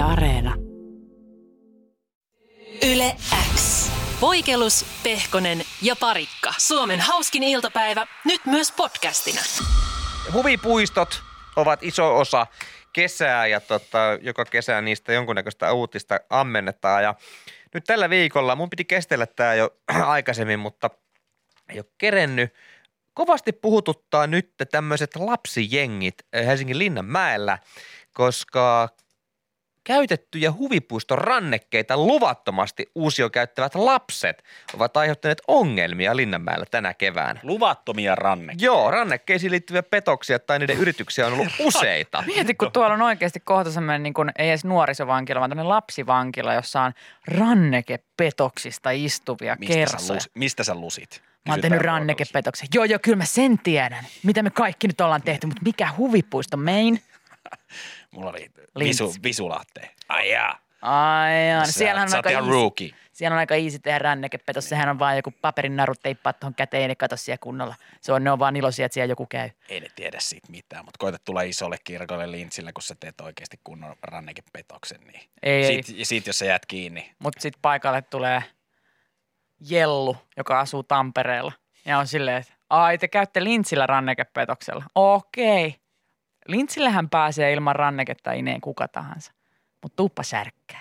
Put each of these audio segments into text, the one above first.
Yle Areena. Yle X. Voikelus, Pehkonen ja Parikka. Suomen hauskin iltapäivä, nyt myös podcastina. Huvipuistot ovat iso osa kesää ja tota, joka kesä niistä jonkunnäköistä uutista ammennetaan. Ja nyt tällä viikolla, mun piti kestellä tämä jo aikaisemmin, mutta ei ole kerennyt. Kovasti puhututtaa nyt tämmöiset lapsijengit Helsingin Linnanmäellä, koska käytettyjä huvipuiston rannekkeita luvattomasti uusio käyttävät lapset ovat aiheuttaneet ongelmia Linnanmäellä tänä keväänä. Luvattomia ranne. Joo, rannekkeisiin liittyviä petoksia tai niiden yrityksiä on ollut useita. Mieti, kun tuolla on oikeasti kohta semmoinen, niin kuin, ei edes nuorisovankila, vaan tämmöinen lapsivankila, jossa on rannekepetoksista istuvia Mistä sä, kersoja. lus, mistä sä lusit? Mä oon tehnyt rannekepetoksen. Joo, joo, kyllä mä sen tiedän. Mitä me kaikki nyt ollaan tehty, mutta mikä huvipuisto main? Mulla oli visu, visulaatte. Ai jaa. Ai jaa, no Sä- siellä on aika easy. rookie. Siellä on aika easy tehdä rannekepetos. Sehän on vaan joku paperin naru teippaa tuohon käteen ja kato siellä kunnolla. Se on, ne on vaan iloisia, että siellä joku käy. Ei ne tiedä siitä mitään, mutta koita tulla isolle kirkolle lintsillä, kun sä teet oikeasti kunnon rannekepetoksen. Niin. Ei, ei. Siitä, jos sä jäät kiinni. Mutta sitten paikalle tulee Jellu, joka asuu Tampereella. Ja on silleen, että ai te käytte lintsillä rannekepetoksella. Okei. Lintsillähän pääsee ilman ranneketta ineen kuka tahansa. Mutta tuppa särkkää.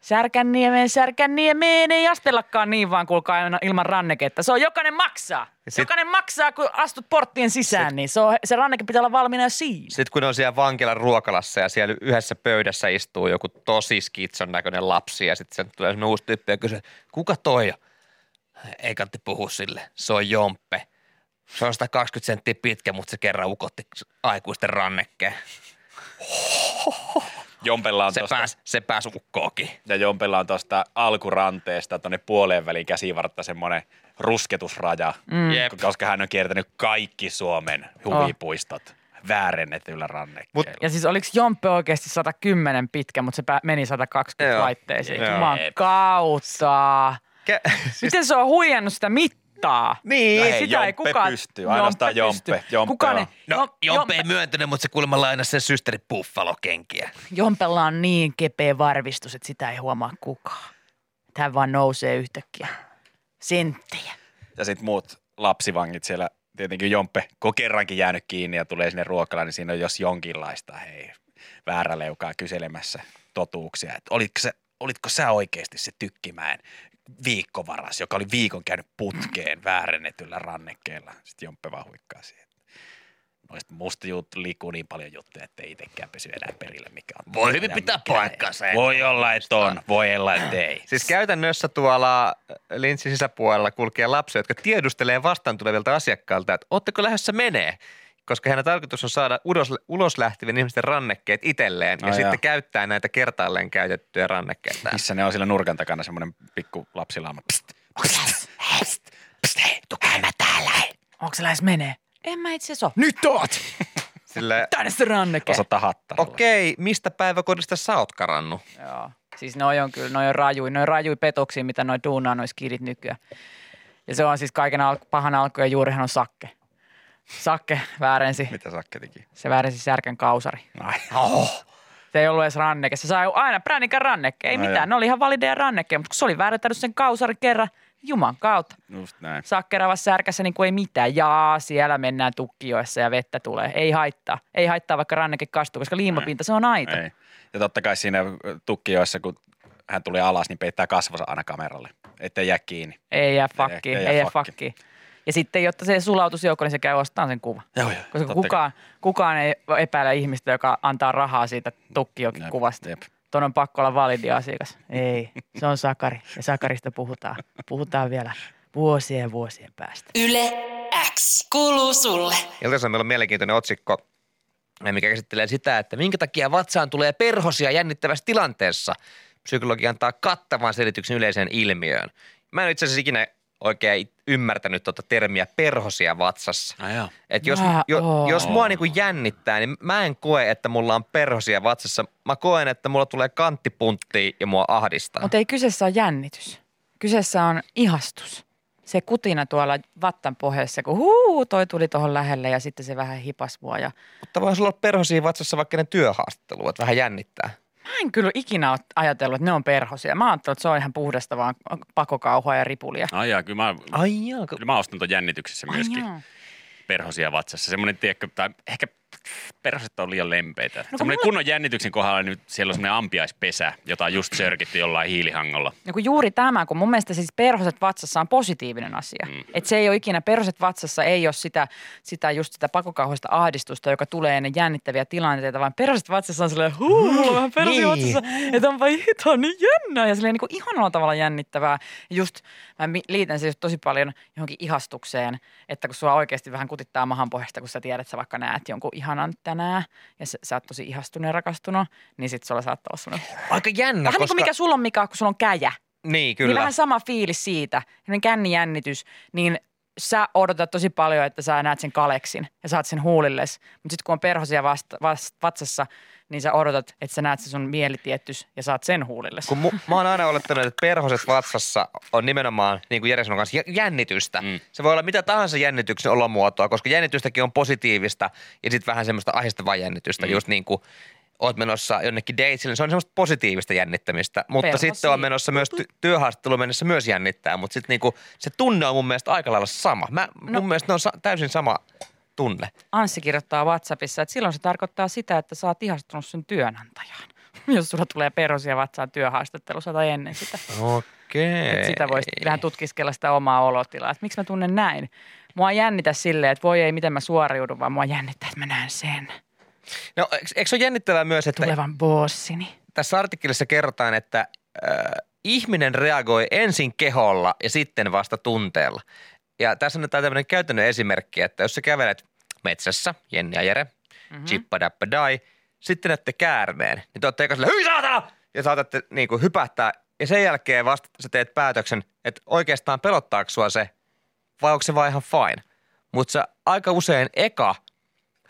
Särkänniemeen, särkänniemeen, ei astellakaan niin vaan kuulkaa ilman ranneketta. Se on jokainen maksaa. sit- Jokainen maksaa, kun astut porttien sisään, niin se, on, se ranneke pitää olla valmiina jo siinä. Sitten kun on siellä vankilan ruokalassa ja siellä yhdessä pöydässä istuu joku tosi skitson näköinen lapsi ja sitten tulee uusi tyyppi ja kysyy, kuka toi on? Ei kantti puhu sille, se on Jomppe. Se on 120 senttiä pitkä, mutta se kerran ukotti aikuisten rannekkeen. Jompella on Se tosta, pääs, se pääs ukkookin. ja Jompella on tuosta alkuranteesta tuonne puoleen väliin käsivartta semmoinen rusketusraja, Mm. Jep. koska hän on kiertänyt kaikki Suomen huvipuistot väärennetyillä rannekkeilla. Ja siis oliko Jompe oikeasti 110 pitkä, mutta se pää- meni 120 Joo. laitteisiin. Joo. Juman kautta. Kä- siis, Miten se on huijannut sitä mittaa? Niin. No hei, Sitä ei Jomppe kukaan... pystyy. Ainoastaan Jomppe. pystyy. Jomppe Kukaan ei, on. No, Jompe ei myöntänyt, mutta se kuulemma lainasi sen systeri Buffalo-kenkiä. Jompella on niin kepeä varvistus, että sitä ei huomaa kukaan. Tämä vaan nousee yhtäkkiä. Senttejä. Ja sitten muut lapsivangit siellä, tietenkin Jomppe, kun on kerrankin jäänyt kiinni ja tulee sinne ruokalaan, niin siinä on jos jonkinlaista, hei, vääräleukaa kyselemässä totuuksia. Että olitko, sä, olitko sä oikeasti se tykkimäen viikkovaras, joka oli viikon käynyt putkeen väärennetyllä rannekkeella. Sitten Jomppe vaan huikkaa siihen. Noista musta juttu liikkuu niin paljon juttuja, että ei itsekään pysy enää perillä, mikä on. Voi hyvin pitää paikkansa. Voi olla, että on. Voi olla, että ei. Siis käytännössä tuolla linssin sisäpuolella kulkee lapsia, jotka tiedustelee vastaan tulevilta asiakkailta, että ootteko lähdössä menee? Koska hänen tarkoitus on saada ulos, ulos lähtevien ihmisten rannekkeet itselleen ja Ai sitten jaa. käyttää näitä kertaalleen käytettyjä rannekkeita. Missä ne on sillä nurkan takana semmoinen pikku lapsilauma. Psst, psst, psst, psst, hei, tuu käymään täällä. Onko se lähes menee? En mä itse asiassa ole. Nyt oot! Sille, Tänne se ranneke. Osoittaa hattaralla. okei, mistä päiväkodista sä oot karannut? Joo. Siis noi on kyllä, noi on rajui, noi on rajui petoksia, mitä noi duunaa noi skidit nykyään. Ja se on siis kaiken al- pahan alkujen juurihan on Sakke. Sakke väärensi, Mitä Sakke teki? se väärensi särkän kausari. Ai. Se ei ollut edes ranneke. Se sai aina prännikän rannekke. Ei No mitään, joo. ne oli ihan valideja rannekke, mutta kun se oli väärentänyt sen kausari kerran, juman kautta. Just näin. Sakkeravassa särkässä niin kuin ei mitään. Jaa, siellä mennään tukkijoessa ja vettä tulee. Ei haittaa. Ei haittaa vaikka ranneke kastuu, koska liimapinta se on aito. Ei. Ja totta kai siinä tukkijoissa, kun hän tuli alas, niin peittää kasvonsa aina kameralle, ettei jää kiinni. Ei jää Ei- fakkiin, ei ei, jää jää fakkiin. Ja sitten, jotta se sulautuisi joukkoon, niin se käy ostamaan sen kuvan. Joo, joo. Koska kukaan, kukaan ei epäile ihmistä, joka antaa rahaa siitä tukkijokin Jep, kuvasta. jep. Tuon on pakko olla validi asiakas. Ei, se on Sakari ja Sakarista puhutaan. Puhutaan vielä vuosien ja vuosien päästä. Yle X. Kuuluu sulle. Ilta-Sanomilla on mielenkiintoinen otsikko, mikä käsittelee sitä, että minkä takia vatsaan tulee perhosia jännittävässä tilanteessa. Psykologi antaa kattavan selityksen yleiseen ilmiöön. Mä en itse asiassa ikinä oikein ymmärtänyt tuota termiä perhosia vatsassa. Joo. Et jos, Mä jo, oon. jos mua niinku jännittää, niin mä en koe, että mulla on perhosia vatsassa. Mä koen, että mulla tulee kanttipuntti ja mua ahdistaa. Mutta ei kyseessä ole jännitys. Kyseessä on ihastus. Se kutina tuolla vattan pohjassa, kun huu, toi tuli tuohon lähelle ja sitten se vähän hipas mua. Ja Mutta voisi olla perhosia vatsassa vaikka ne työhaastattelu, että vähän jännittää. Mä en kyllä ikinä ole ajatellut, että ne on perhosia. Mä ajattelin, että se on ihan puhdasta vaan pakokauhua ja ripulia. Ai jaa, kyllä mä, Ai jaa, kyllä mä ostan ton jännityksessä myöskin. Ai perhosia vatsassa. Semmoinen, tiedätkö, tai ehkä perhoset on liian lempeitä. No, kun semmoinen mulla- kunnon jännityksen kohdalla, niin siellä on semmoinen ampiaispesä, jota on just sörkitty jollain hiilihangolla. No kun juuri tämä, kun mun mielestä siis perhoset vatsassa on positiivinen asia. Mm. Että se ei ole ikinä, perhoset vatsassa ei ole sitä, sitä just sitä pakokauhoista ahdistusta, joka tulee ennen jännittäviä tilanteita, vaan perhoset vatsassa on silleen, huu, mulla on vähän perhosia Niin. vatsassa, että onpa hito niin jännä ja silleen niin kuin ihanalla tavalla jännittävää. Just mä liitän se just tosi paljon johonkin ihastukseen, että kun sua oikeasti vähän kutittaa mahan pohjasta, kun sä tiedät, että sä vaikka näet jonkun ihanan tänään ja sä, sä oot tosi ihastunut ja rakastunut, niin sit sulla saattaa olla semmoinen, aika jännä, vähän niin koska... kuin mikä sulla on Mika, kun sulla on käjä. Niin, Niin kyllä. vähän sama fiilis siitä, sellainen kännijännitys, niin sä odotat tosi paljon, että sä näet sen kaleksin ja saat sen huulilles. Mutta sitten kun on perhosia vasta, vast, vatsassa, niin sä odotat, että sä näet sen sun mielitiettys ja saat sen huulilles. Kun mu, mä oon aina olettanut, että perhoset vatsassa on nimenomaan, niin kuin Jere sanoi kanssa, jä- jännitystä. Mm. Mm. Se voi olla mitä tahansa jännityksen olomuotoa, koska jännitystäkin on positiivista ja sitten vähän semmoista ahdistavaa jännitystä, mm. just niin kuin oot menossa jonnekin datesille, se on semmoista positiivista jännittämistä, mutta Perhosia. sitten on menossa myös ty- työhaastatteluun mennessä myös jännittää, mutta sitten niinku, se tunne on mun mielestä aika lailla sama. Mä, no. Mun mielestä ne on sa- täysin sama tunne. Anssi kirjoittaa WhatsAppissa, että silloin se tarkoittaa sitä, että sä oot ihastunut sun työnantajaan. Jos sulla tulee perhosia vatsaan työhaastattelussa tai ennen sitä. Okei. Et sitä voisi vähän tutkiskella sitä omaa olotilaa, että miksi mä tunnen näin. Mua ei jännitä silleen, että voi ei, miten mä suoriudun, vaan mua jännittää, että mä näen sen. No, eikö, se ole jännittävää myös, että Tulevan bossini. tässä artikkelissa kerrotaan, että äh, ihminen reagoi ensin keholla ja sitten vasta tunteella. Ja tässä on tämmöinen käytännön esimerkki, että jos sä kävelet metsässä, Jenni ja Jere, mm-hmm. dai, sitten näette käärmeen, niin te olette eka silleen, hyi saatana! Ja saatatte niin kuin hypähtää ja sen jälkeen vasta sä teet päätöksen, että oikeastaan pelottaako sua se vai onko se vaan ihan fine. Mutta sä aika usein eka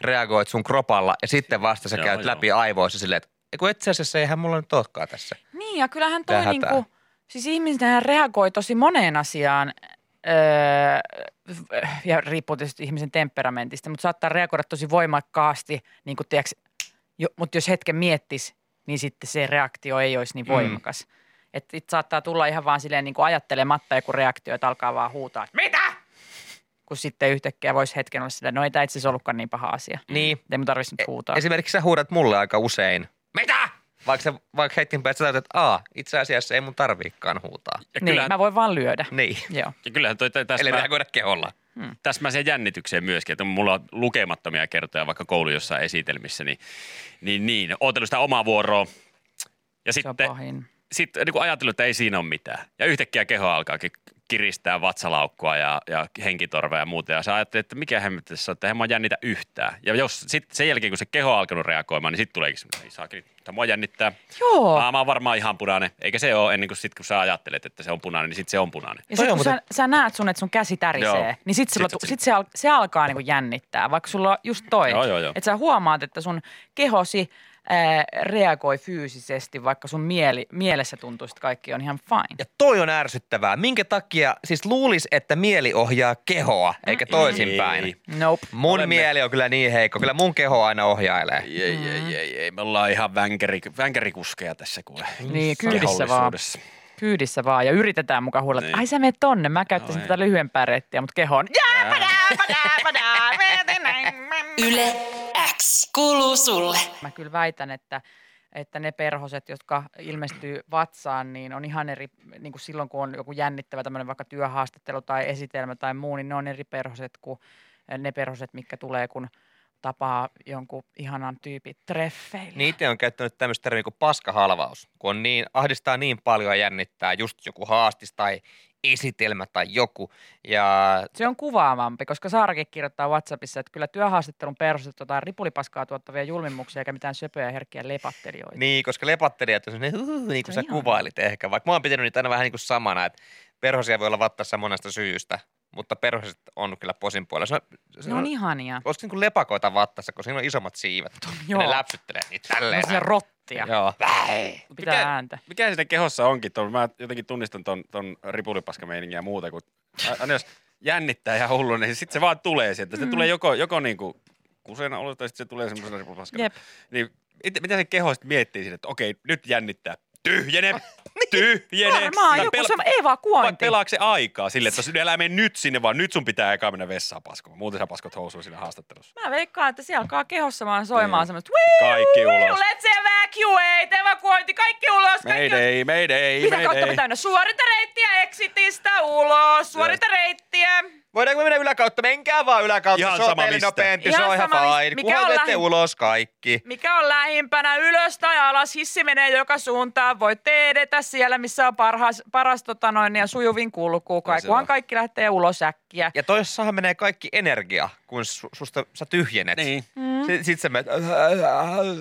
reagoit sun kropalla ja sitten vasta sä Joo, käyt joo. läpi aivoissa silleen, että "Eiku itse asiassa eihän mulla nyt olekaan tässä. Niin ja kyllähän toi niinku, hätää. siis ihminen reagoi tosi moneen asiaan. Öö, ja riippuu tietysti ihmisen temperamentista, mutta saattaa reagoida tosi voimakkaasti, niin kuin tiiäks, jo, mutta jos hetken miettis, niin sitten se reaktio ei olisi niin voimakas. Mm. Että saattaa tulla ihan vaan silleen niin kuin ajattelematta joku reaktio, että alkaa vaan huutaa, että mitä? Kun sitten yhtäkkiä voisi hetken olla sitä, no ei tämä itse asiassa ollutkaan niin paha asia. Niin. Ei mun tarvitsisi nyt huutaa. Esimerkiksi sä huudat mulle aika usein. Mitä? Vaikka, sä, vaikka hetken päästä täytät, että aa, itse asiassa ei mun tarviikaan huutaa. Ja niin, kyllähän, mä voin vaan lyödä. Niin. Joo. ja kyllähän toi tä- Eli täsmää, reagoida keholla. täsmäiseen jännitykseen myöskin, että mulla on lukemattomia kertoja vaikka koulu jossain esitelmissä, niin, niin, niin ootellut sitä omaa vuoroa. Ja Se on sitten pahin. Sitten niin ajatellut, että ei siinä ole mitään. Ja yhtäkkiä keho alkaakin kiristää vatsalaukkua ja, ja henkitorvea ja muuta. Ja sä ajattelet, että mikä hemmetti tässä on, että eihän mua jännitä yhtään. Ja jos sitten sen jälkeen, kun se keho on alkanut reagoimaan, niin sitten tuleekin semmoinen, ei saakeli, tämä mua jännittää. Joo. Aa, mä oon varmaan ihan punainen. Eikä se ole ennen kuin sit, kun sä ajattelet, että se on punainen, niin sitten se on punainen. Ja on kun muuten- sä, sä näet sun, että sun käsi tärisee, Joo. niin sitten Sit sit, sit se, al, se alkaa niinku jännittää, vaikka sulla on just toi. Joo, joo, joo. Että sä huomaat, että sun kehosi ää, reagoi fyysisesti, vaikka sun mieli, mielessä tuntuu, että kaikki on ihan fine. Ja toi on ärsyttävää. Minkä takia, siis luulis, että mieli ohjaa kehoa, eikä toisinpäin. Ei. Nope. Mun Olemme- mieli on kyllä niin heikko. Kyllä mun keho aina ohjailee. Ei, ei, ei, ei, ei. Me ollaan ihan vänkäri, vänkärikuskeja tässä kuule. Niin, kyydissä vaan. Kyydissä vaan ja yritetään mukaan huudella, että Niin. ai sä menet tonne, mä käyttäisin No tätä lyhyempää reittiä, mutta keho on, jää, padää, padää, padää, veeti näin. Yle kuuluu sulle. Mä kyllä väitän, että, että ne perhoset, jotka ilmestyy vatsaan, niin on ihan eri, niin kuin silloin kun on joku jännittävä tämmöinen vaikka työhaastattelu tai esitelmä tai muu, niin ne on eri perhoset kuin ne perhoset, mitkä tulee, kun tapaa jonkun ihanan tyypin treffeillä. Niitä on käyttänyt tämmöistä termiä kuin paskahalvaus, kun on niin, ahdistaa niin paljon ja jännittää just joku haastis tai esitelmä tai joku. Ja Se on kuvaavampi, koska Saarakin kirjoittaa WhatsAppissa, että kyllä työhaastattelun perhoset jotain ripulipaskaa tuottavia julmimuksia eikä mitään söpöjä ja herkkiä lepattelijoita. niin, koska lepattelijat on sellainen, huh, niin kuin sä on ihana. kuvailit ehkä. Vaikka mä oon pitänyt niitä aina vähän niin kuin samana, että perhosia voi olla vattassa monesta syystä, mutta perhoset on kyllä posin puolella. Se on, se Ne on ihania. Olisiko niin kuin lepakoita vattassa, kun siinä on isommat siivet? Ja Joo. ne läpsyttelee niitä tälleen. Sellaisia rottia. Joo. Pitää Mikä- ääntä. Mikä siinä kehossa onkin? Ton, mä jotenkin tunnistan ton, ton ripulipaskameiningin ja muuta, kun a- aina jos jännittää ihan hullu, niin sitten se vaan tulee sieltä. Se tulee joko, joko niinku kusena olo, tai sitten se tulee semmoisena ripulipaskana. Jep. Niin mitä, mitä se keho sitten miettii siinä, että okei, nyt jännittää. Tyhjene, tyhjene. Varmaan joku pela- se evakuointi. pelaako se aikaa sille, että jos älä mene nyt sinne, vaan nyt sun pitää eka mennä vessaan paskoon. Muuten sä paskot housuun siinä haastattelussa. Mä veikkaan, että siellä alkaa kehossa vaan soimaan Niin. semmoista Kaikki ulos. Let's evacuate, evakuointi, kaikki ulos, kaikki Mayday, mayday, Mitä kautta mennä? Suorita reittiä exitistä ulos, suorita reittiä. Voidaanko me mennä yläkautta? Menkää vaan yläkautta. Ihan se on sama mistä. nopeampi, Ihan se on ihan fine. Mikä Kunhan on lähin- ulos kaikki. Mikä on lähimpänä, ylös tai alas, hissi menee joka suuntaan. Voitte edetä siellä, missä on parhaas, paras tota noin, ja sujuvin kulku. Kaikuhan on. kaikki lähtee ulos äkkiä. Ja toissahan menee kaikki energia, kun su- susta sä tyhjenet. Niin. Mm. Sitten sit sä menet,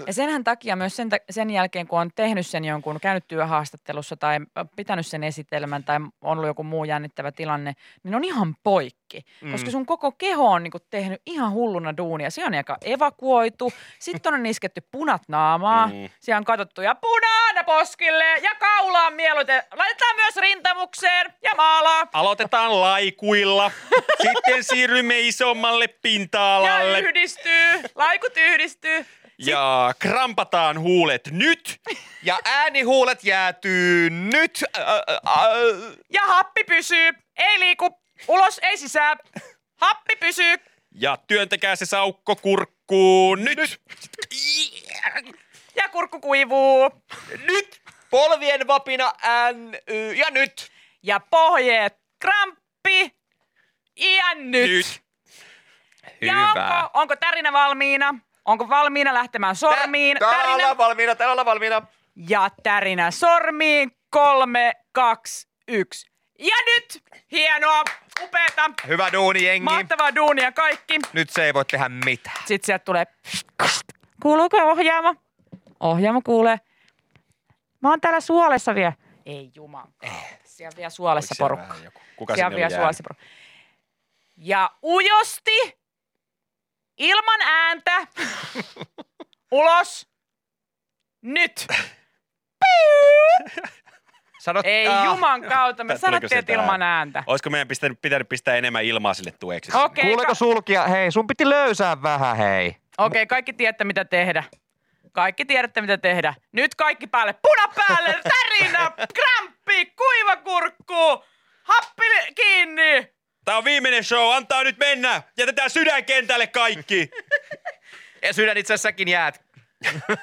Ja senhän takia myös sen, ta- sen jälkeen, kun on tehnyt sen jonkun, käynyt työhaastattelussa tai pitänyt sen esitelmän tai on ollut joku muu jännittävä tilanne, niin on ihan poikki. Mm. Koska sun koko keho on niin tehnyt ihan hulluna duunia. Se on aika evakuoitu, sitten on isketty punat naamaa, mm. Mm. siellä on katsottu ja punaana poskille ja kaulaan mieluiten. Laitetaan myös rintamukseen ja maalaa. Aloitetaan laikuilla, sitten siirrymme isommalle Ja pinta-alalle yhdistyy, laikut yhdistyy. ja krampataan huulet nyt. ja äänihuulet jäätyy nyt. Ä, ä, ä, Ja happi pysyy, ei liiku, ulos, ei sisään. Happi pysyy. Ja työntekää se saukko kurkkuun nyt. Ja kurkku kuivuu. Nyt polvien vapina ään, ja nyt. Ja pohjeet kramppi. Ja nyt. Nyt. Ja Hyvä. onko, onko tärinä valmiina? Onko valmiina lähtemään sormiin? Täällä Tärinä. ollaan valmiina, täällä ollaan valmiina. Ja tärinä sormiin. Kolme, kaksi, yksi. Ja nyt! Hienoa, upeeta, Hyvä duuni, jengi. mahtavaa duunia kaikki. Nyt se ei voi tehdä mitään. Sitten sieltä tulee, kuuluuko ohjaamo? Ohjaamo kuulee. Mä oon täällä suolessa vielä. Ei juman Siellä vielä suolessa Oliko siellä porukka. joku? Kuka Siellä vielä suolessa porukka. Ja ujosti, ilman ääntä, ulos, nyt. Sanot, Ei ah, juman kautta, me sanottiin, että ilman tähän? ääntä. Olisiko meidän pitänyt, pitänyt pistää enemmän ilmaa sille tueksi? Okei, Kuuleeko ka- sulkia? Hei, sun piti löysää vähän, hei. Okei, kaikki tiedätte mitä tehdä. Kaikki tiedätte mitä tehdä. Nyt kaikki päälle. Puna päälle, tärinä, kramppi, kuiva kurkku, happi kiinni. Tää on viimeinen show, antaa nyt mennä! Jätetään sydän kentälle kaikki! Ja sydän itse säkin jäät.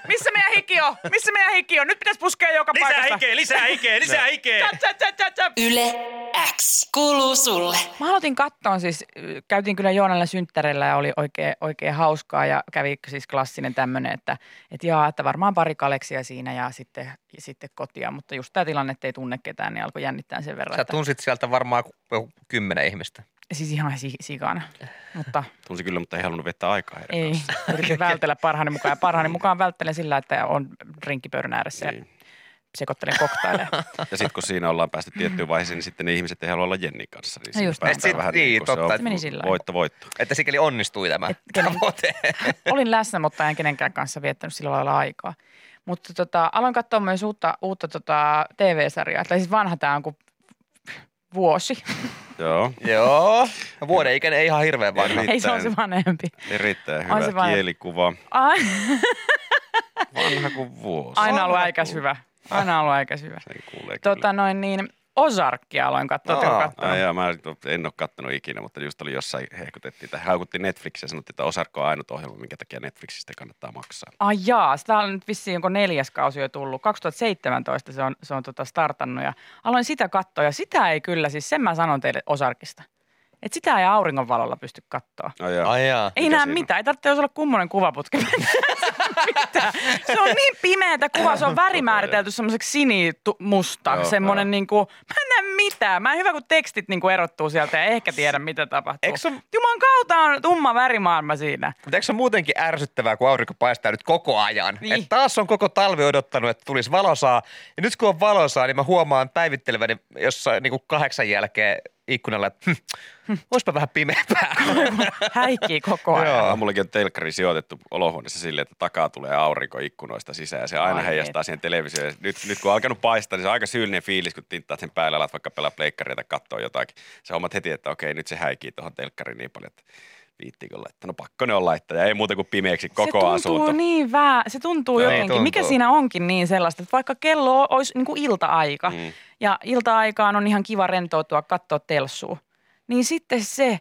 Missä meidän hiki on? Missä meidän hiki on? Nyt pitäisi puskea joka Lisää paikasta. hikeä, lisää hikeä, lisää hikeä! Tsa, tsa. Yle X kuuluu sulle. Mä aloitin kattoon siis, käytiin kyllä Joonalla synttärillä ja oli oikein, oikein hauskaa ja kävi siis klassinen tämmöinen, että, että jaa, että varmaan pari kaleksia siinä ja sitten, ja sitten kotia, mutta just tämä tilanne, että ei tunne ketään, niin alkoi jännittää sen verran. Sä Että, tunsit sieltä varmaan joku kymmenen ihmistä. siis ihan si- sikana, mutta Tunsi kyllä, mutta ei halunnut viettää aikaa heidän ei, yritin vältellä parhaani mukaan ja parhaani mukaan välttelen sillä, että on drinkkipöydän ääressä Niin. Sekoittelen koktaileja. Ja sitten kun siinä ollaan päästy tiettyyn vaiheeseen, niin sitten ne ihmiset ei halua olla Jennin kanssa. Niin siinä just päästään sit- vähän niin, niin, se totta. on Se meni sillä voitto, voitto. Että sikäli onnistui tämä Et kenen- olin läsnä, mutta en kenenkään kanssa viettänyt sillä lailla aikaa. Mutta tota, aloin katsoa myös uutta, uutta tota, TV-sarjaa. Tai siis vanha tämä on kuin vuosi. Joo, Joo. Vuoden ikäinen ei ihan hirveän vanha. Ei se on se vanhempi. erittäin On hyvä se vaan- kielikuva. Ai, Vanha kuin vuosi. aina ollut äikäs hyvä. Aina ollut äikäs hyvä. Sen kuulee Tota noin niin, Ozarkia aloin katsoa. Aa, kattonut? Ai jaa, mä en ole kattonut ikinä, mutta just oli jossain hehkutettiin, tai haukuttiin Netflixiä ja sanottiin, että Osarkko on ainut ohjelma, minkä takia Netflixistä kannattaa maksaa. Ai jaa, sitä on nyt vissiin jonko neljäs kausi jo tullut. 2017 se on, se on tota startannut ja aloin sitä katsoa ja sitä ei kyllä, siis sen mä sanon teille Ozarkista. Että sitä ei auringonvalolla pysty katsoa. Ai jaa. Ai jaa. Ei Mikä näe siinä on? mitään, ei tarvitse olla kummonen kuvaputki. Se on niin pimeätä kuva, se on värimääritelty semmoiseksi sinimusta, Joo, semmoinen niinku, mä en näe mitään. Mä en hyvä, kun tekstit niinku erottuu sieltä ja ehkä tiedä, mitä tapahtuu. Eikö se- Juman kautta on tumma värimaailma siinä. Mutta eikö se muutenkin ärsyttävää, kun aurinko paistaa nyt koko ajan? Niin. Et taas on koko talvi odottanut, että tulisi valosaa. Ja nyt kun on valosaa, niin mä huomaan päivitteleväni jossain niin kuin kahdeksan jälkeen ikkunalla, että hm, olisipa vähän pimeämpää. Häikkii koko ajan. Joo. Aamullakin on telkkari sijoitettu olohuoneessa silleen, että takaa tulee aurinko ikkunoista sisään ja se aina Ai heijastaa siihen televisioon. Nyt, nyt kun on alkanut paistaa, niin se on aika syyllinen fiilis, kun tinttaat sen päälle, alat vaikka pelaa pleikkaria tai katsoo jotakin. Sä hommat heti, että okei, nyt se häikii tuohon telkkariin niin paljon, että viittikö laittaa. No pakko ne on laittaa ja ei muuta kuin pimeäksi koko se tuntuu asunto. niin vää, se tuntuu Joo, jotenkin. tuntuu. Mikä siinä onkin niin sellaista, että vaikka kello olisi niin kuin ilta-aika Mm. ja ilta-aikaan on ihan kiva rentoutua, katsoa telsua, niin sitten se,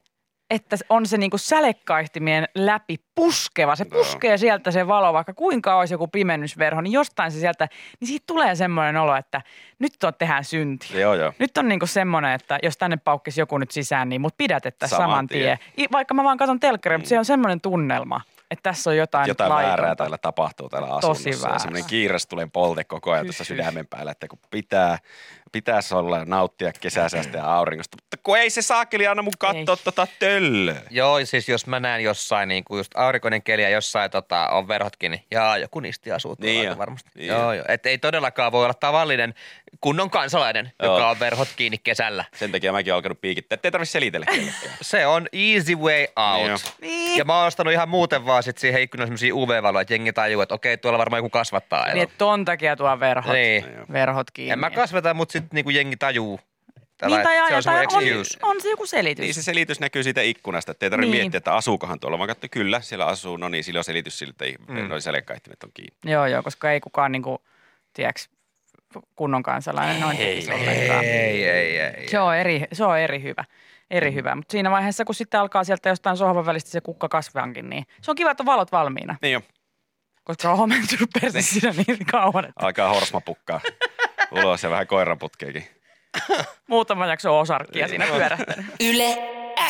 että on se niin kuin sälekkaihtimien läpi puskeva, se puskee sieltä se valo, vaikka kuinka olisi joku pimennysverho, niin jostain se sieltä, niin siitä tulee semmoinen olo, että nyt on tehdään syntiä. Joo, joo. Nyt on niinku semmoinen, että jos tänne paukkisi joku nyt sisään, niin mut pidätettäisiin Saman saman, tien. tien. Vaikka mä vaan katson telkkaria, mutta se on semmoinen tunnelma, että tässä on jotain, Jotain laitonta. väärää täällä tapahtuu täällä Tosi asunnossa. ja väärää. Semmoinen kiires tulee polte koko ajan tuossa sydämen päällä, että kun pitää, pitäisi olla nauttia kesäsästä ja auringosta. Mutta kun ei se saakeli anna mun katsoa Ei. tota töllöä. Joo, siis jos mä näen jossain niin kuin just aurinkoinen keli ja jossain tota, on verhot kiinni, jaa, joku nisti asuu Niin aika jo, varmasti. niin joo, jo. joo. Et ei todellakaan voi olla tavallinen kunnon kansalainen, Joo. joka on verhot kiinni kesällä. Sen takia mäkin olen alkanut piikittää, ettei tarvitse selitellä. Se on easy way out. Niin. Niin. Ja mä oon ostanut ihan muuten vaan sit siihen ikkunaan semmosia UV-valoja, että jengi tajuu, että okei, tuolla varmaan joku kasvattaa. Niin, ton takia tuo verhot, Niin. verhot kiinni. En mä kasvata, mutta sitten niinku jengi tajuu. Tällä, Niin, tai, se on tai semmoinen on, excuse. on, se joku selitys. Niin se selitys näkyy siitä ikkunasta, että ei tarvitse Niin. miettiä, että asuukohan tuolla. Vaan katso, kyllä, siellä asuu, no niin, sillä on selitys sille, että ei, Mm. mm. noin on kiinni. Joo, joo, koska ei kukaan niinku, tiedäks, kunnon kansalainen noin tekisi ollenkaan. Ei, ei, ei. Se on eri, se on eri hyvä. Eri hyvä. Mutta siinä vaiheessa, kun sitten alkaa sieltä jostain sohvan välistä se kukka kasvankin, niin se on kiva, että on valot valmiina. Niin jo, Koska on homentunut perse siinä niin kauan, että alkaa horsma pukkaa ulos ja vähän koiranputkeekin. muutama jakso osarkkia siinä pyörähtänyt. Yle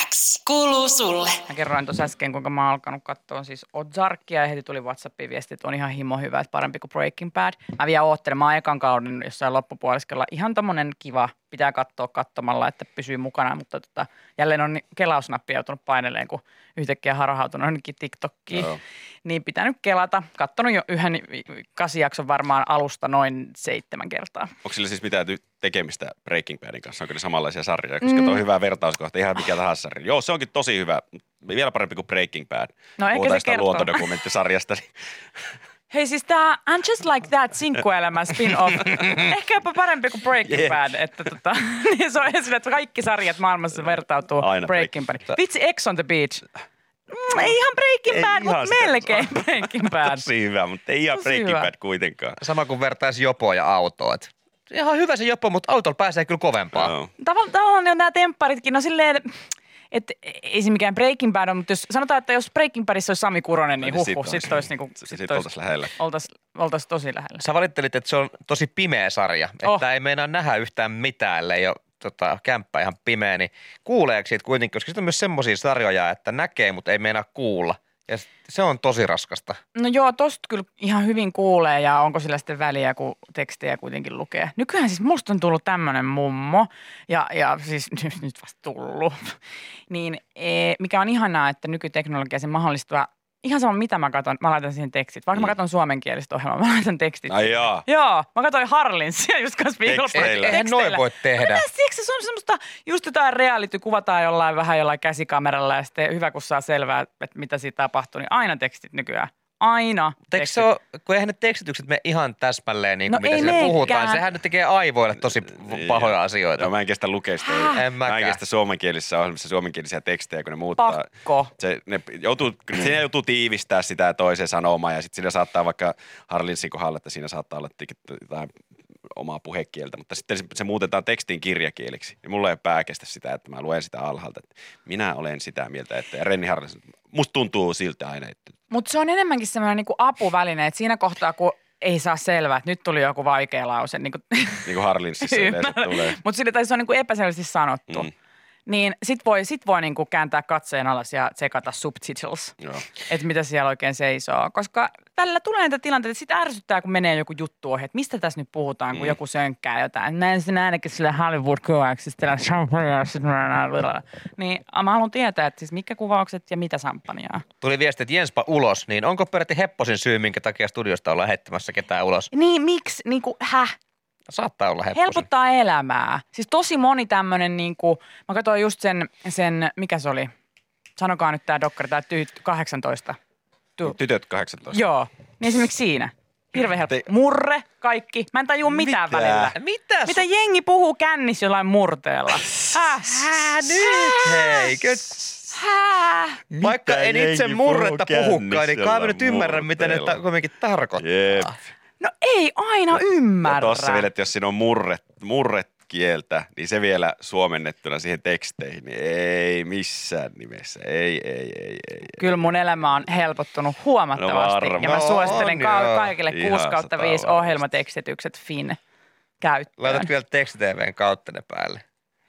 X kuuluu sulle. Mä kerroin tuossa äsken, kuinka mä oon alkanut katsoa siis Ozarkia ja heti tuli WhatsAppiin viesti, että on ihan himo hyvä, että parempi kuin Breaking Bad. Mä vielä oottelen, mä oon ekan kauden jossain loppupuoliskella. Ihan tommonen kiva, pitää katsoa katsomalla, että pysyy mukana, mutta tota, jälleen on kelausnappi joutunut paineleen, kun yhtäkkiä harhautunut jonnekin TikTokkiin. Joo. Niin pitänyt kelata. Kattonut jo yhden kasi jakson varmaan alusta noin seitsemän kertaa. Onko sillä siis mitään tekemistä Breaking Badin kanssa? Onko ne samanlaisia sarjoja? Koska Mm. tuo on hyvä vertauskohta, ihan mikä tahansa sarja. Joo, se onkin tosi hyvä. Vielä parempi kuin Breaking Bad. No ehkä se kertoo. luontodokumenttisarjasta. Hei siis tää I'm Just Like That sinkkuelämä spin-off. Ehkä jopa parempi kuin Breaking Jep. Bad. Että tota, niin se on esille, että kaikki sarjat maailmassa vertautuu Aina Breaking Bad. Vitsi Ex on the Beach. Mm, ei ihan Breaking Bad, mutta sitä. melkein Breaking Bad. tosi hyvä, mutta ei ihan Tosi Breaking hyvä. Bad kuitenkaan. Sama kuin vertaisi jopoa ja autoa. Ihan hyvä se jopo, mutta autolla pääsee kyllä kovempaa. Joo. Tavallaan tavallaan nämä tempparitkin, no silleen, että ei se mikään Breaking Bad on, mutta jos sanotaan, että jos Breaking Badissa olisi Sami Kuronen, niin No niin, huh, sit sit, olisi- niinku, sit- sit oltaisiin lähellä. oltais, oltais tosi lähellä. Sä valittelit, että se on tosi pimeä sarja, Oh. että ei meinaa nähdä yhtään mitään, ellei ole tota, kämppä ihan pimeä, niin kuuleeko siitä kuitenkin, koska sitten on myös semmoisia sarjoja, että näkee, mutta ei meinaa kuulla. Ja se on tosi raskasta. No joo, tosta kyllä ihan hyvin kuulee ja onko sillä sitten väliä, kun tekstejä kuitenkin lukee. Nykyään siis musta on tullut tämmöinen mummo ja, ja siis nyt, nyt vasta tullut. niin e, mikä on ihanaa, että nykyteknologia se mahdollistaa ihan sama mitä mä katson, mä laitan siihen tekstit. Vaikka Mm. mä katson suomenkielistä ohjelmaa, mä laitan tekstit. Ai jaa. Joo, mä katsoin Harlinsia just kanssa viikolla. Eihän noin voi tehdä. Mitä siksi se on semmoista, just jotain reality, kuvataan jollain vähän jollain käsikameralla ja sitten hyvä kun saa selvää, että mitä siitä tapahtuu, niin aina tekstit nykyään. Aina Eikö tekstit. se ole, kun eihän ne tekstitykset mene ihan täsmälleen niin kuin No mitä sille meekään. puhutaan. Sehän nyt tekee aivoille tosi pahoja asioita. Joo, mä en kestä lukea sitä. En Mä en mäkään. kestä suomenkielisissä ohjelmissa suomenkielisiä tekstejä, kun ne muuttaa. Pakko. Se, ne joutuu, siinä joutuu tiivistää sitä toiseen sanomaan ja sitten siinä saattaa vaikka Harlinsin kohdalla, että siinä saattaa olla jotain omaa puhekieltä, mutta sitten se, se muutetaan tekstiin kirjakieliksi. Niin mulla ei ole pää kestä sitä, että mä luen sitä alhaalta. Että minä olen sitä mieltä, että ja Renni Harlins, musta tuntuu siltä aina, että Mutta se on enemmänkin semmoinen niinku apuväline, että siinä kohtaa, kun ei saa selvää, että nyt tuli joku vaikea lause, niin kuin, niin kuin Harlinsissa yleensä tulee. mutta sille se on niinku epäselvästi sanottu. Mm. Niin sit voi, sit voi niinku kääntää katseen alas ja tsekata subtitles, että mitä siellä oikein seisoo. Koska tällä tulee niitä tilanteita, että sit ärsyttää, kun menee joku juttu ohi, että mistä tässä nyt puhutaan, kun Mm. joku sönkkää jotain. Mä en sinä ainakin sillä hollywood kuvauksessa Niin mä haluan tietää, että siis mitkä kuvaukset ja mitä samppaniaa. Tuli viesti, että Jenspa ulos, niin onko Pertti Hepposin syy, minkä takia studiosta ollaan heittämässä ketään ulos? Niin, miksi, niin kuin, häh? Saattaa olla Hepposen. Helpottaa elämää. Siis tosi moni tämmöinen, niin kuin, mä katsoin just sen, sen, mikä se oli? Sanokaa nyt tämä dokkari, tämä tyyt 18. Tu- Tytöt 18. Joo, niin esimerkiksi siinä. Hirveän helppo. Te- Murre, kaikki. Mä en tajua mitään Mitä? välillä. Mitä? Mitä jengi puhuu kännissä jollain murteella? Äh, Hää nyt, hei. Hää? Vaikka en itse murretta puhukaan, niin kai mä nyt ymmärrän, mitä ne ta- kuitenkin tarkoittaa. Jep. No ei aina Ja ymmärrä. tossa vielä, että jos siinä on murret, murrekieltä, niin se vielä suomennettuna siihen teksteihin, niin ei missään nimessä. Ei, ei, ei, ei. Kyllä mun elämä on helpottunut No huomattavasti. varmaan. ja mä No suosittelen on, ka- kaikille Ihan 6 kautta 5 sata ohjelmatekstitykset Fin käyttöön. Laitat vielä tekstitvn kautta ne päälle.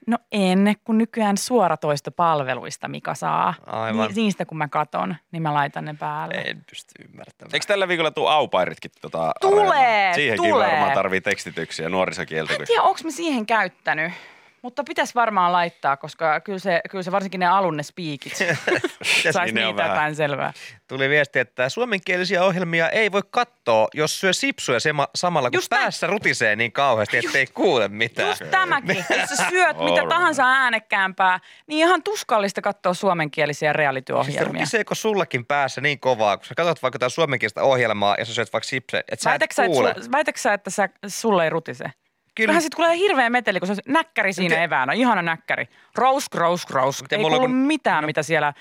No en, kun nykyään suoratoistopalveluista Mika saa. Aivan. Ni- niistä kun mä katon, niin mä laitan ne päälle. En pysty ymmärtämään. Eikö tällä viikolla tuu aupairitkin tota Tulee, areenaan? Siihenkin tulee. varmaan tarvii tekstityksiä nuorisokieltä. En tiedä, onko mä siihen käyttänyt. Mutta pitäisi varmaan laittaa, koska kyllä se, kyllä se varsinkin ne alun ne spiikit saisi Niin niitä jotain selvää. Tuli viesti, että suomenkielisiä ohjelmia ei voi katsoa, jos syö sipsuja sema, samalla kun Just päässä rutisee niin kauheasti, ettei kuule mitään. Just tämäkin. Jos sä syöt mitä tahansa äänekkäämpää, niin ihan tuskallista katsoa suomenkielisiä Siis reality-ohjelmia. rutiseeko sullakin päässä niin kovaa, kun sä katsot vaikka jotain suomenkielistä ohjelmaa ja sä syöt vaikka sipse, että sä et kuule. sä, että sä, sulle ei rutise? Kyllä. Kyllähän sit tulee hirveä meteli, kun se on näkkäri siinä Miten- eväänä. Ihana näkkäri. Rousk, rousk, rousk. Ei kuulu kun- mitään, mitä siellä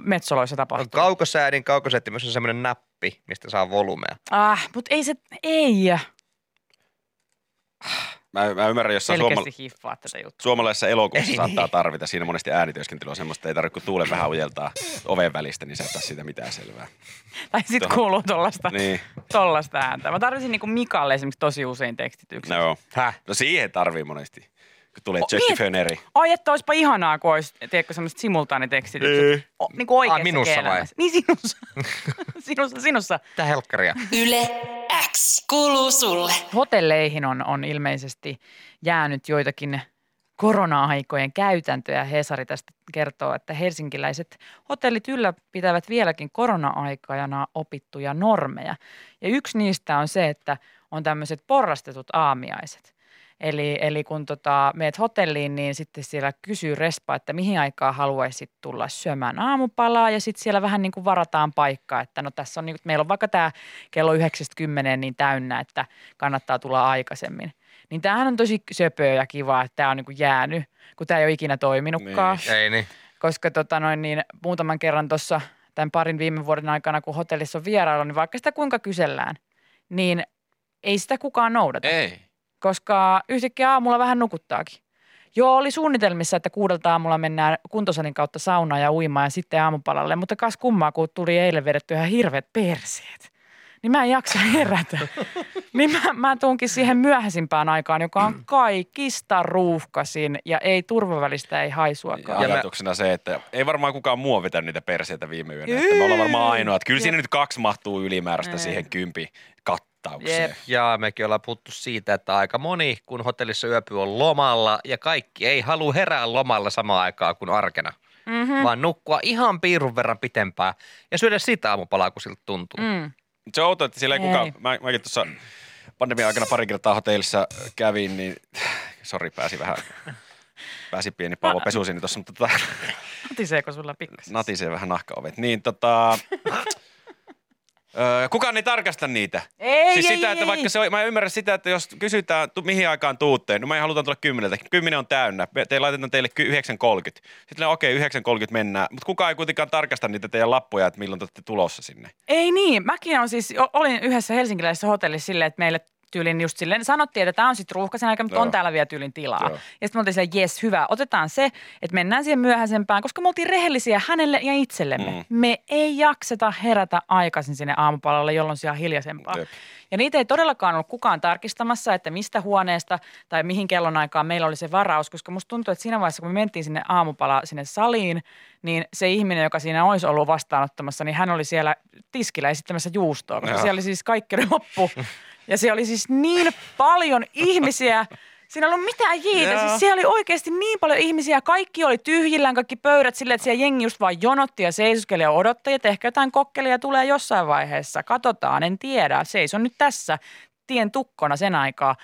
metsoloissa tapahtuu. kaukosäädin kaukosettimessä on semmoinen näppi, mistä saa volumea. ah, mutta ei se, ei. Mä, mä ymmärrän, jos suoma, tätä juttua. suomalaisessa elokuvassa Ei saattaa niin. tarvita. Siinä monesti äänityöskentely on semmoista, että ei tarvitse kuin tuulen vähän ujeltaa oven välistä, niin sä et saa siitä mitään selvää. Tai sit Tuohon- kuuluu tollasta, Niin, tollasta ääntä. Mä tarvitsin niinku Mikalle esimerkiksi tosi usein tekstityksen. no. Häh? no siihen tarvii monesti, kun tulee O, Jackie niin. Föneri. Ai, että olisipa ihanaa, kun olisi, tiedätkö, semmoiset simultaanitekstitykset. O, niin kuin oikeassa Ah, minussa vai? kielenä. Niin sinussa. sinussa, sinussa. Tää helkkaria. Yle X kuuluu sulle. Hotelleihin on, on ilmeisesti jäänyt joitakin korona-aikojen käytäntöjä. Hesari tästä kertoo, että helsinkiläiset hotellit ylläpitävät vieläkin korona-aikana opittuja normeja. Ja yksi niistä on se, että on tämmöiset porrastetut aamiaiset. Eli, eli kun tota, meet hotelliin, niin sitten siellä kysyy respa, että mihin aikaan haluaisit tulla syömään aamupalaa. Ja sitten siellä vähän niin kuin varataan paikkaa, että no tässä on, niin, meillä on vaikka tämä kello 9 niin täynnä, että kannattaa tulla aikaisemmin. Niin tämähän on tosi söpöä ja kiva, että tämä on niin kuin jäänyt, kun tämä ei ole ikinä toiminutkaan. Niin. Ei niin. Koska tota noin, niin muutaman kerran tuossa tämän parin viime vuoden aikana, kun hotellissa on vierailu, niin vaikka sitä kuinka kysellään, niin ei sitä kukaan noudata Ei. Koska yhtäkkiä aamulla vähän nukuttaakin. Joo, oli suunnitelmissa, että kuudelta aamulla mennään kuntosalin kautta saunaan ja uimaan ja sitten aamupalalle, mutta kas kummaa, kun tuli eilen vedetty ihan hirveät perseet. Niin mä en jaksa herätä. niin mä, mä tuunkin siihen myöhäisimpään aikaan, joka on kaikista ruuhkasin ja ei turvavälistä, ei haisuakaan. Ja ajatuksena se, että ei varmaan kukaan muu vetänyt niitä perseitä viime yönä. Että me ollaan varmaan ainoat. Kyllä siinä nyt kaksi mahtuu ylimääräistä siihen kympi kattaukseen. Jep. Ja mekin ollaan puhuttu siitä, että aika moni, kun hotellissa yöpyy on lomalla ja kaikki ei halua herää lomalla samaan aikaan kuin arkena, Mm-hmm. vaan nukkua ihan piirun verran pitempään ja syödä sitä aamupalaa, kun siltä tuntuu. Mm. Se on outoa, että sillä ei Ei. kukaan, mä, mäkin tuossa pandemian aikana pari kertaa hotellissa kävin, niin sori, pääsi vähän, pääsi pieni pallo pesu sinne tuossa, mutta tota, Natiseeko sulla pikkasen? natisee vähän nahkaovet. Niin tota, öö, kukaan ei tarkasta niitä. Ei, siis ei, sitä, ei, että ei. vaikka se on, mä ymmärrän sitä, että jos kysytään, tu, mihin aikaan tuutteen, no me ei haluta tulla kymmeneltä. Kymmenen on täynnä. Me, te laitetaan teille ky- 9.30. Sitten okei, okay, 9.30 mennään. Mutta kukaan ei kuitenkaan tarkasta niitä teidän lappuja, että milloin te olette tulossa sinne. Ei niin. Mäkin on siis, olin yhdessä helsinkiläisessä hotellissa silleen, että meille tyylin just silleen, sanottiin, että tämä on sitten ruuhkaisen aika, mutta Joo. on täällä vielä tyylin tilaa. Joo. Ja sitten me oltiin jes, hyvä, otetaan se, että mennään siihen myöhäisempään, koska me oltiin rehellisiä hänelle ja itsellemme. Mm. Me ei jakseta herätä aikaisin sinne aamupalalle, jolloin siellä on hiljaisempaa. Jep. Ja niitä ei todellakaan ollut kukaan tarkistamassa, että mistä huoneesta tai mihin kellonaikaan meillä oli se varaus, koska musta tuntuu, että siinä vaiheessa, kun me mentiin sinne aamupala sinne saliin, niin se ihminen, joka siinä olisi ollut vastaanottamassa, niin hän oli siellä tiskillä esittämässä juustoa, koska Joo. siellä oli siis kaikki loppu. Ja siellä oli siis niin paljon ihmisiä, Siinä ei ollut mitään jiitä. Joo. Siis siellä oli oikeasti niin paljon ihmisiä. Kaikki oli tyhjillään, kaikki pöydät silleen, että siellä jengi just vaan jonotti ja seisoskeli ja odotti, että ehkä jotain kokkelia tulee jossain vaiheessa. Katsotaan, en tiedä. Seison nyt tässä tien tukkona sen aikaa.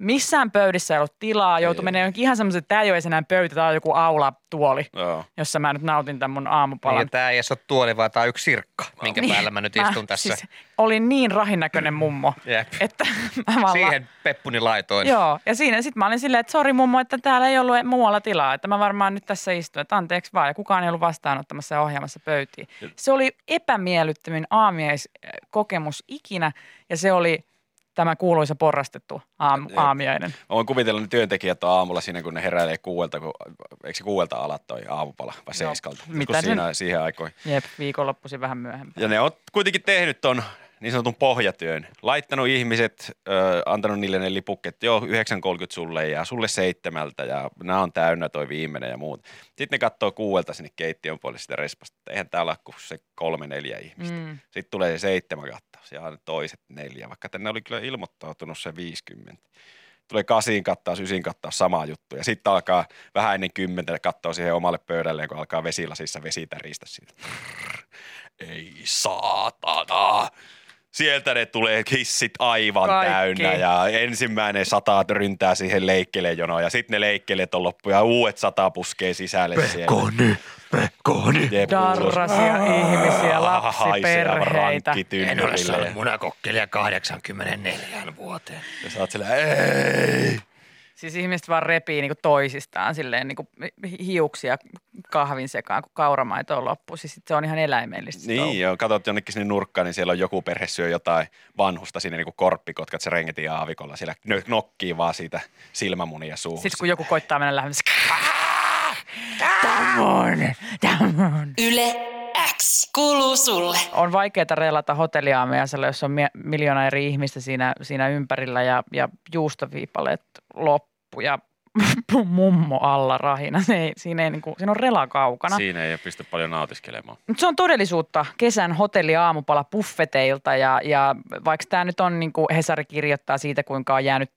Missään pöydissä ei ollut tilaa, joutui menemään jonkin ihan semmoisen, että tämä ei ole enää pöytä, tämä on joku aula-tuoli, Joo. jossa mä nyt nautin tämän mun Niin, aamupalan. ja tämä ei edes ole tuoli, vaan tämä on yksi sirkka, minkä päällä mä nyt istun tässä. Siis olin niin rahinnäköinen mummo, Jep. että mä vaan Siihen peppuni laitoin. Joo, ja siinä sitten mä olin silleen, että sori mummo, että täällä ei ollut muualla tilaa, että mä varmaan nyt tässä istun, että anteeksi vaan, ja kukaan ei ollut vastaanottamassa ja ohjaamassa pöytiin. Se oli epämiellyttävin aamiaiskokemus ikinä, ja se oli tämä kuuluisa porrastettu aam, aamiainen. Mä voin kuvitella, ne työntekijät on aamulla siinä, kun ne heräilee kuuelta, kun, eikö se kuuelta ala toi aamupala vai seiskalta? mitä kun siinä, siihen aikoihin. Jep, viikonloppuisin vähän myöhemmin. Ja ne on kuitenkin tehnyt ton niin sanotun pohjatyön. Laittanut ihmiset, ö, antanut niille ne lipukket, joo 9.30 sulle ja sulle seitsemältä ja nämä on täynnä toi viimeinen ja muut. Sitten ne katsoo kuuelta sinne keittiön puolelle sitä respasta, että eihän täällä ole kuin se kolme neljä ihmistä. Mm. Sitten tulee se seitsemän ja toiset neljä, vaikka tänne oli kyllä ilmoittautunut se 50. Tulee kasiin kattaus, ysin kattaus, sama juttu. Ja sitten alkaa vähän ennen kymmentä katsoa siihen omalle pöydälleen, kun alkaa vesilasissa vesi täristä siitä. Ei saatana. Sieltä ne tulee hissit aivan Kaikki. täynnä ja ensimmäinen sata ryntää siihen leikkelejonoon ja sitten ne leikkeleet on loppu ja uudet sata puskee sisälle siellä. Jep, Darrasia ihmisiä, Ah, haisee aivan lapsiperheitä. rankkitynnyrille ja- munakokkelia 84 vuoteen. Ja sä oot siellä, ei. Siis ihmiset vaan repii niinku toisistaan silleen niinku hiuksia kahvin sekaan, kun kauramaito on loppu. Siis se on ihan eläimellistä. Niin, joo, katsot jonnekin sinne nurkkaan, niin siellä on joku perhe syö jotain vanhusta sinne niin kuin korppikotkat, se rengetin aavikolla. Siellä nokkii vaan siitä silmämunia suuhun. Sitten kun joku koittaa mennä lähemmäs, Tämä on, tämä on. Yle X kuuluu sulle. On vaikeaa relata hotelliaamiaisella, jos on miljoona eri ihmistä siinä, siinä ympärillä ja, ja juustoviipaleet loppu ja mummo alla rahina. Se ei, siinä, ei, niinku, siinä on rela kaukana. Siinä ei pysty paljon nautiskelemaan. Mutta se on todellisuutta kesän hotelli aamupala buffeteilta ja, ja vaikka tämä nyt on, niin kuin Hesari kirjoittaa siitä, kuinka on jäänyt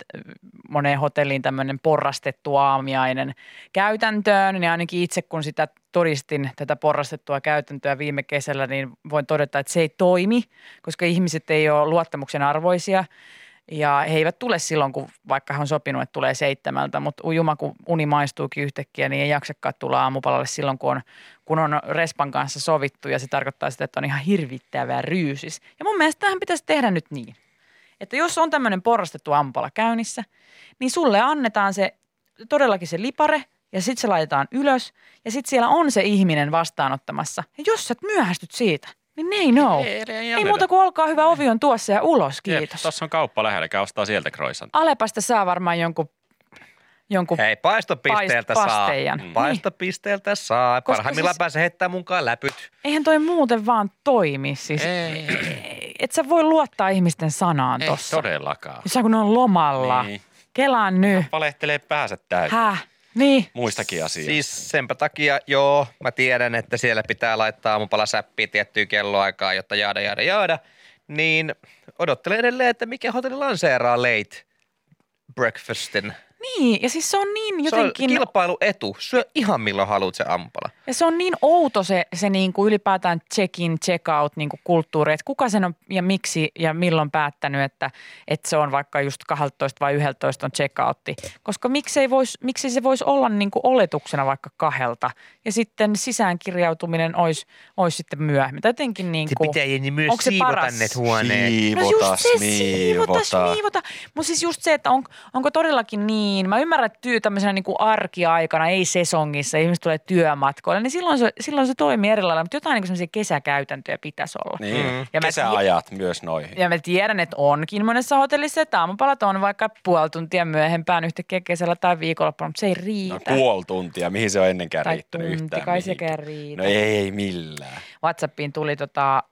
moneen hotelliin tämmöinen porrastettu aamiainen käytäntöön, niin ainakin itse kun sitä todistin tätä porrastettua käytäntöä viime kesällä, niin voin todeta, että se ei toimi, koska ihmiset ei ole luottamuksen arvoisia. Ja he eivät tule silloin, kun vaikka he on sopinut, että tulee seitsemältä, mutta ujuma, kun uni maistuukin yhtäkkiä, niin ei jaksakaan tulla aamupalalle silloin, kun on, kun on Respan kanssa sovittu. Ja se tarkoittaa sitä, että on ihan hirvittävää ryysis. Ja mun mielestä tähän pitäisi tehdä nyt niin, että jos on tämmöinen porrastettu aamupala käynnissä, niin sulle annetaan se todellakin se lipare ja sitten se laitetaan ylös ja sitten siellä on se ihminen vastaanottamassa. Ja jos sä myöhästyt siitä, niin they know. Ei, ei muuta kuin olkaa hyvä, ovi on tuossa ja ulos, kiitos. Tuossa on kauppa lähellä, käy ostaa sieltä croissant. Alepasta saa varmaan jonkun, jonkun Hei, paistopisteeltä Paist- saa. Mm. Paistopisteeltä saa. Koska Parhaimmillaan siis- pääsee heittämään mukaan läpyt. eihän toi muuten vaan toimi. Siis, et sä voi luottaa ihmisten sanaan Ei tossa. todellakaan. Sä kun ne on lomalla. Niin. Kelaan nyt. Valehtelee päänsä täysin. Häh? Niin. Muistakin asioista. Siis senpä takia, joo, mä tiedän, että siellä pitää laittaa aamupala säppiä tiettyyn kelloaikaan, jotta jaada, jaada, jaada. Niin odottelen edelleen, että mikä hotelli lanseeraa late breakfastin. Niin, ja siis se on niin Se on jotenkin... kilpailuetu. Syö ihan milloin haluat se aamupala. Ja se on niin outo se, se niin kuin ylipäätään check-in, check-out niin kuin kulttuuri, että kuka sen on ja miksi ja milloin päättänyt, että, että se on vaikka just 12 vai 11 on check-outti. Koska miksei, vois, miksi se voisi olla niin kuin oletuksena vaikka kahdelta ja sitten sisäänkirjautuminen olisi, olisi sitten myöhemmin. Tai jotenkin niin kuin, niin myös onko se paras? huoneen. No just Siivota, se siivota, smiivota. siivota. Mutta siis just se, että on, onko todellakin niin, mä ymmärrän, että työ tämmöisenä niin kuin arkiaikana, ei sesongissa, ihmiset tulee työmatkoille, niin silloin se, silloin se toimii eri lailla, mutta jotain niin semmoisia kesäkäytäntöjä pitäisi olla. Niin. Mm. Ja mä Kesäajat myös noihin. Ja mä tiedän, että onkin monessa hotellissa, että aamupalat on vaikka puoli tuntia myöhempään yhtäkkiä kesällä tai viikolla, mutta se ei No riitä. puoli tuntia, mihin se on ennenkään Tai riittänyt tunti, yhtään kai sekään riitä. No ei, ei millään. WhatsAppiin tuli tota, äh,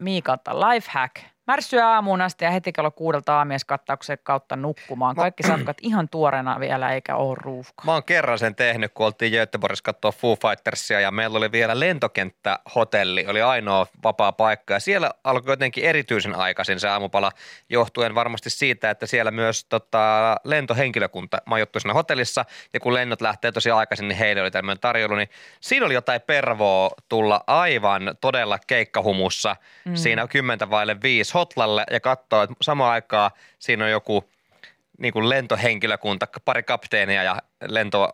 Miikalta lifehack. Märssyä aamuun asti ja heti kello kuudelta aamieskattauksen kautta nukkumaan. Kaikki safkat ihan tuoreena vielä eikä ole ruuhkaa. Mä oon kerran sen tehnyt, kun oltiin Göteborgissa katsoa Foo Fightersia ja meillä oli vielä lentokenttähotelli, oli ainoa vapaa paikka ja siellä alkoi jotenkin erityisen aikaisin se aamupala johtuen varmasti siitä, että siellä myös tota, lentohenkilökunta majoittui siinä hotellissa ja kun lennot lähtee tosi aikaisin, niin heille oli tämmöinen tarjoulu, niin siinä oli jotain pervoa tulla aivan todella keikkahumussa mm. siinä kymmentä vaille viisi hotlalle ja katsoa, että samaan aikaan siinä on joku niin kuin lentohenkilökunta, pari kapteenia ja lento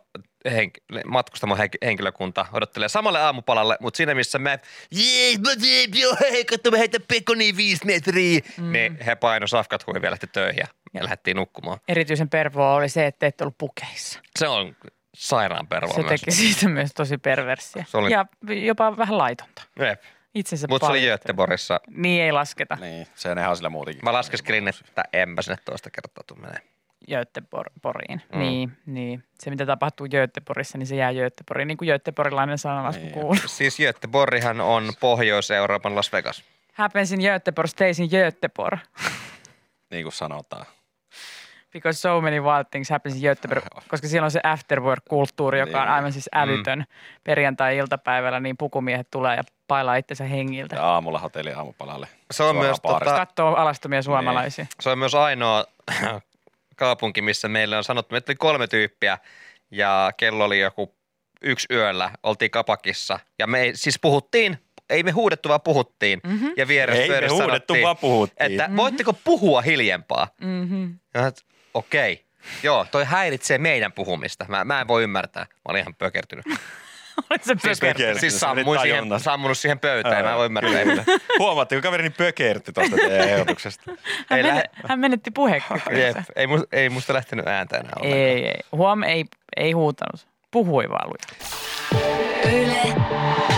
henk- matkustamon henk- henkilökunta odottelee samalle aamupalalle, mutta siinä missä me, jee, mä teen, joo, hei, katso, mä heitän pekoni viisi metriä, mm. niin he paino safkat hui vielä lähti töihin ja, ja lähdettiin nukkumaan. Erityisen pervoa oli se, että et ollut pukeissa. Se on sairaan pervoa Se myös. teki siitä myös tosi perversiä. Se oli- Ja jopa vähän laitonta. Jep. Itsensä Mutta se oli paljasteli. Göteborgissa. Niin ei lasketa. Niin, se on ihan sillä muutenkin. Mä laskeskelin, että enpä sinne toista kertaa tuu menee. Göteborgiin. Mm. Niin, niin. Se, mitä tapahtuu Göteborgissa, niin se jää Göteborgiin, niin kuin Göteborilainen sananlasku Niin. kuuluu. Siis Göteborghan on Pohjois-Euroopan Las Vegas. Happens in Göteborg, stays in Göteborg. Niin kuin sanotaan. Because so many wild things happens in Göteborg. Koska siellä on se afterwork-kulttuuri, joka on Niin. aivan siis älytön. Perjantai-iltapäivällä niin pukumiehet tulee ja pailaa itsensä hengiltä. Ja aamulla hotelli aamupalalle. Se on myös tota- Katsoo alastomia suomalaisia. Se on myös ainoa kaupunki, missä meille on sanottu, että oli kolme tyyppiä ja kello oli joku yksi yöllä, oltiin kapakissa ja me ei, siis puhuttiin, ei me huudettu vaan puhuttiin Mm-hmm. ja vieressä Ei me huudettu, sanottiin, vaan puhuttiin. että voitteko puhua hiljempaa? Mm-hmm. Ja okei. Joo, toi häiritsee meidän puhumista. Mä, mä en voi ymmärtää. Mä olin ihan pökertynyt. Olet se Siis pökertynyt. Siis sammuin siihen, sammunut siihen pöytään. Mä en voi ymmärtää. Ei, mitään. Huomaatteko, kaverini pökertyi tuosta teidän ehdotuksesta. Hän, ei, mene, lähe, hän menetti jep, puhekykynsä. ei, musta, ei musta lähtenyt ääntä enää ollenkaan. Ei, ei. Huom ei, ei huutanut. Puhui vaan lujaa. Yle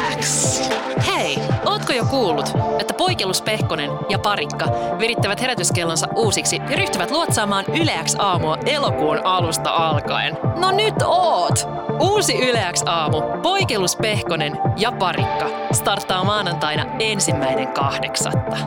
kuullut, että Poikelus Pehkonen ja Parikka virittävät herätyskellonsa uusiksi ja ryhtyvät luotsaamaan Yleäks aamua elokuun alusta alkaen? No nyt oot! Uusi Yleäks aamu, Poikelus Pehkonen ja Parikka starttaa maanantaina ensimmäinen kahdeksatta.